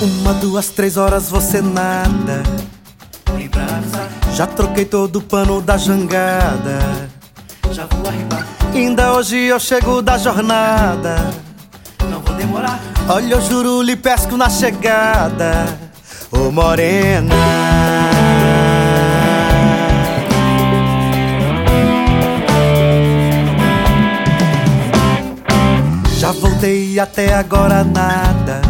Uma, duas, três horas você nada. Já troquei todo o pano da jangada. Já vou arribar. Ainda hoje eu chego da jornada. Não vou demorar. Olha, eu juro, lhe pesco na chegada. Ô oh, morena. E até agora nada.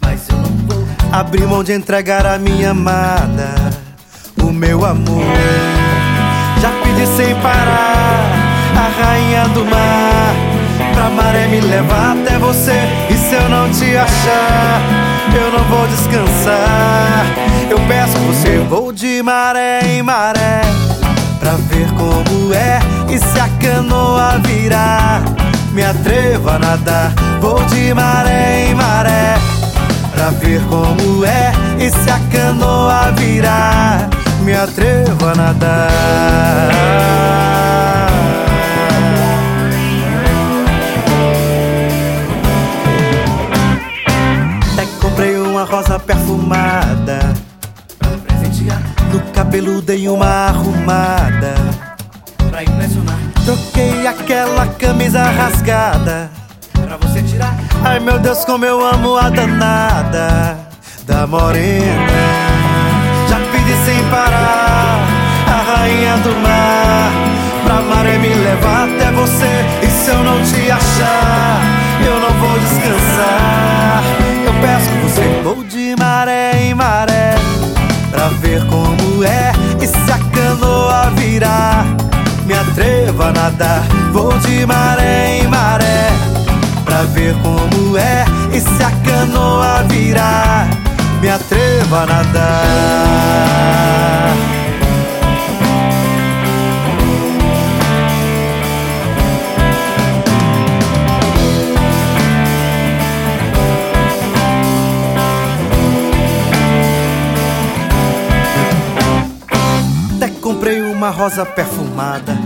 Mas eu não vou, Abri mão de entregar a minha amada, o meu amor. Já pedi sem parar, a rainha do mar, pra maré me levar até você. E se eu não te achar, eu não vou descansar. Eu peço você, vou de maré em maré, pra ver como é. E se a canoa virar, me atrevo a nadar. Vou de maré em maré pra ver como é. E se a canoa virar, me atrevo a nadar. Até comprei uma rosa perfumada. No cabelo dei uma arrumada. Pra impressionar, Troquei aquela camisa rasgada. pra você tirar. Ai meu Deus, como eu amo a danada da morena. Já pedi sem parar, a rainha do mar, pra maré me levar até você. E se eu não te achar, eu não vou descansar. Eu peço que você vou de maré em maré, pra ver como é. E se a canoa virar, me atrevo a nadar. Vou de maré em maré pra ver como é. E se a canoa virar, me atrevo a nadar. Comprei uma rosa perfumada.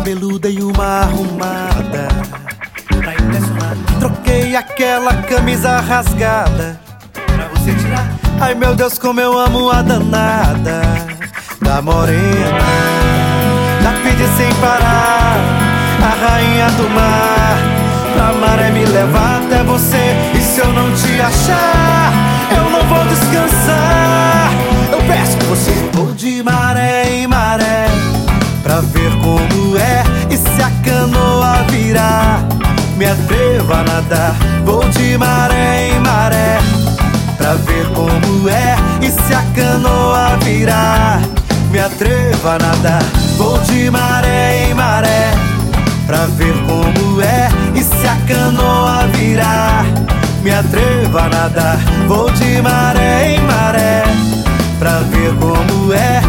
Cabelo dei uma arrumada. Troquei aquela camisa rasgada. pra você tirar. Ai meu Deus, como eu amo a danada da morena. Já pedi sem parar, a rainha do mar. Pra maré me levar até você. E se eu não te achar, eu não vou descansar. me atrevo a nadar. Vou de maré em maré pra ver como é e se a canoa virar. Me atrevo a nadar. Vou de maré em maré pra ver como é e se a canoa virar. Me atrevo a nadar. Vou de maré em maré pra ver como é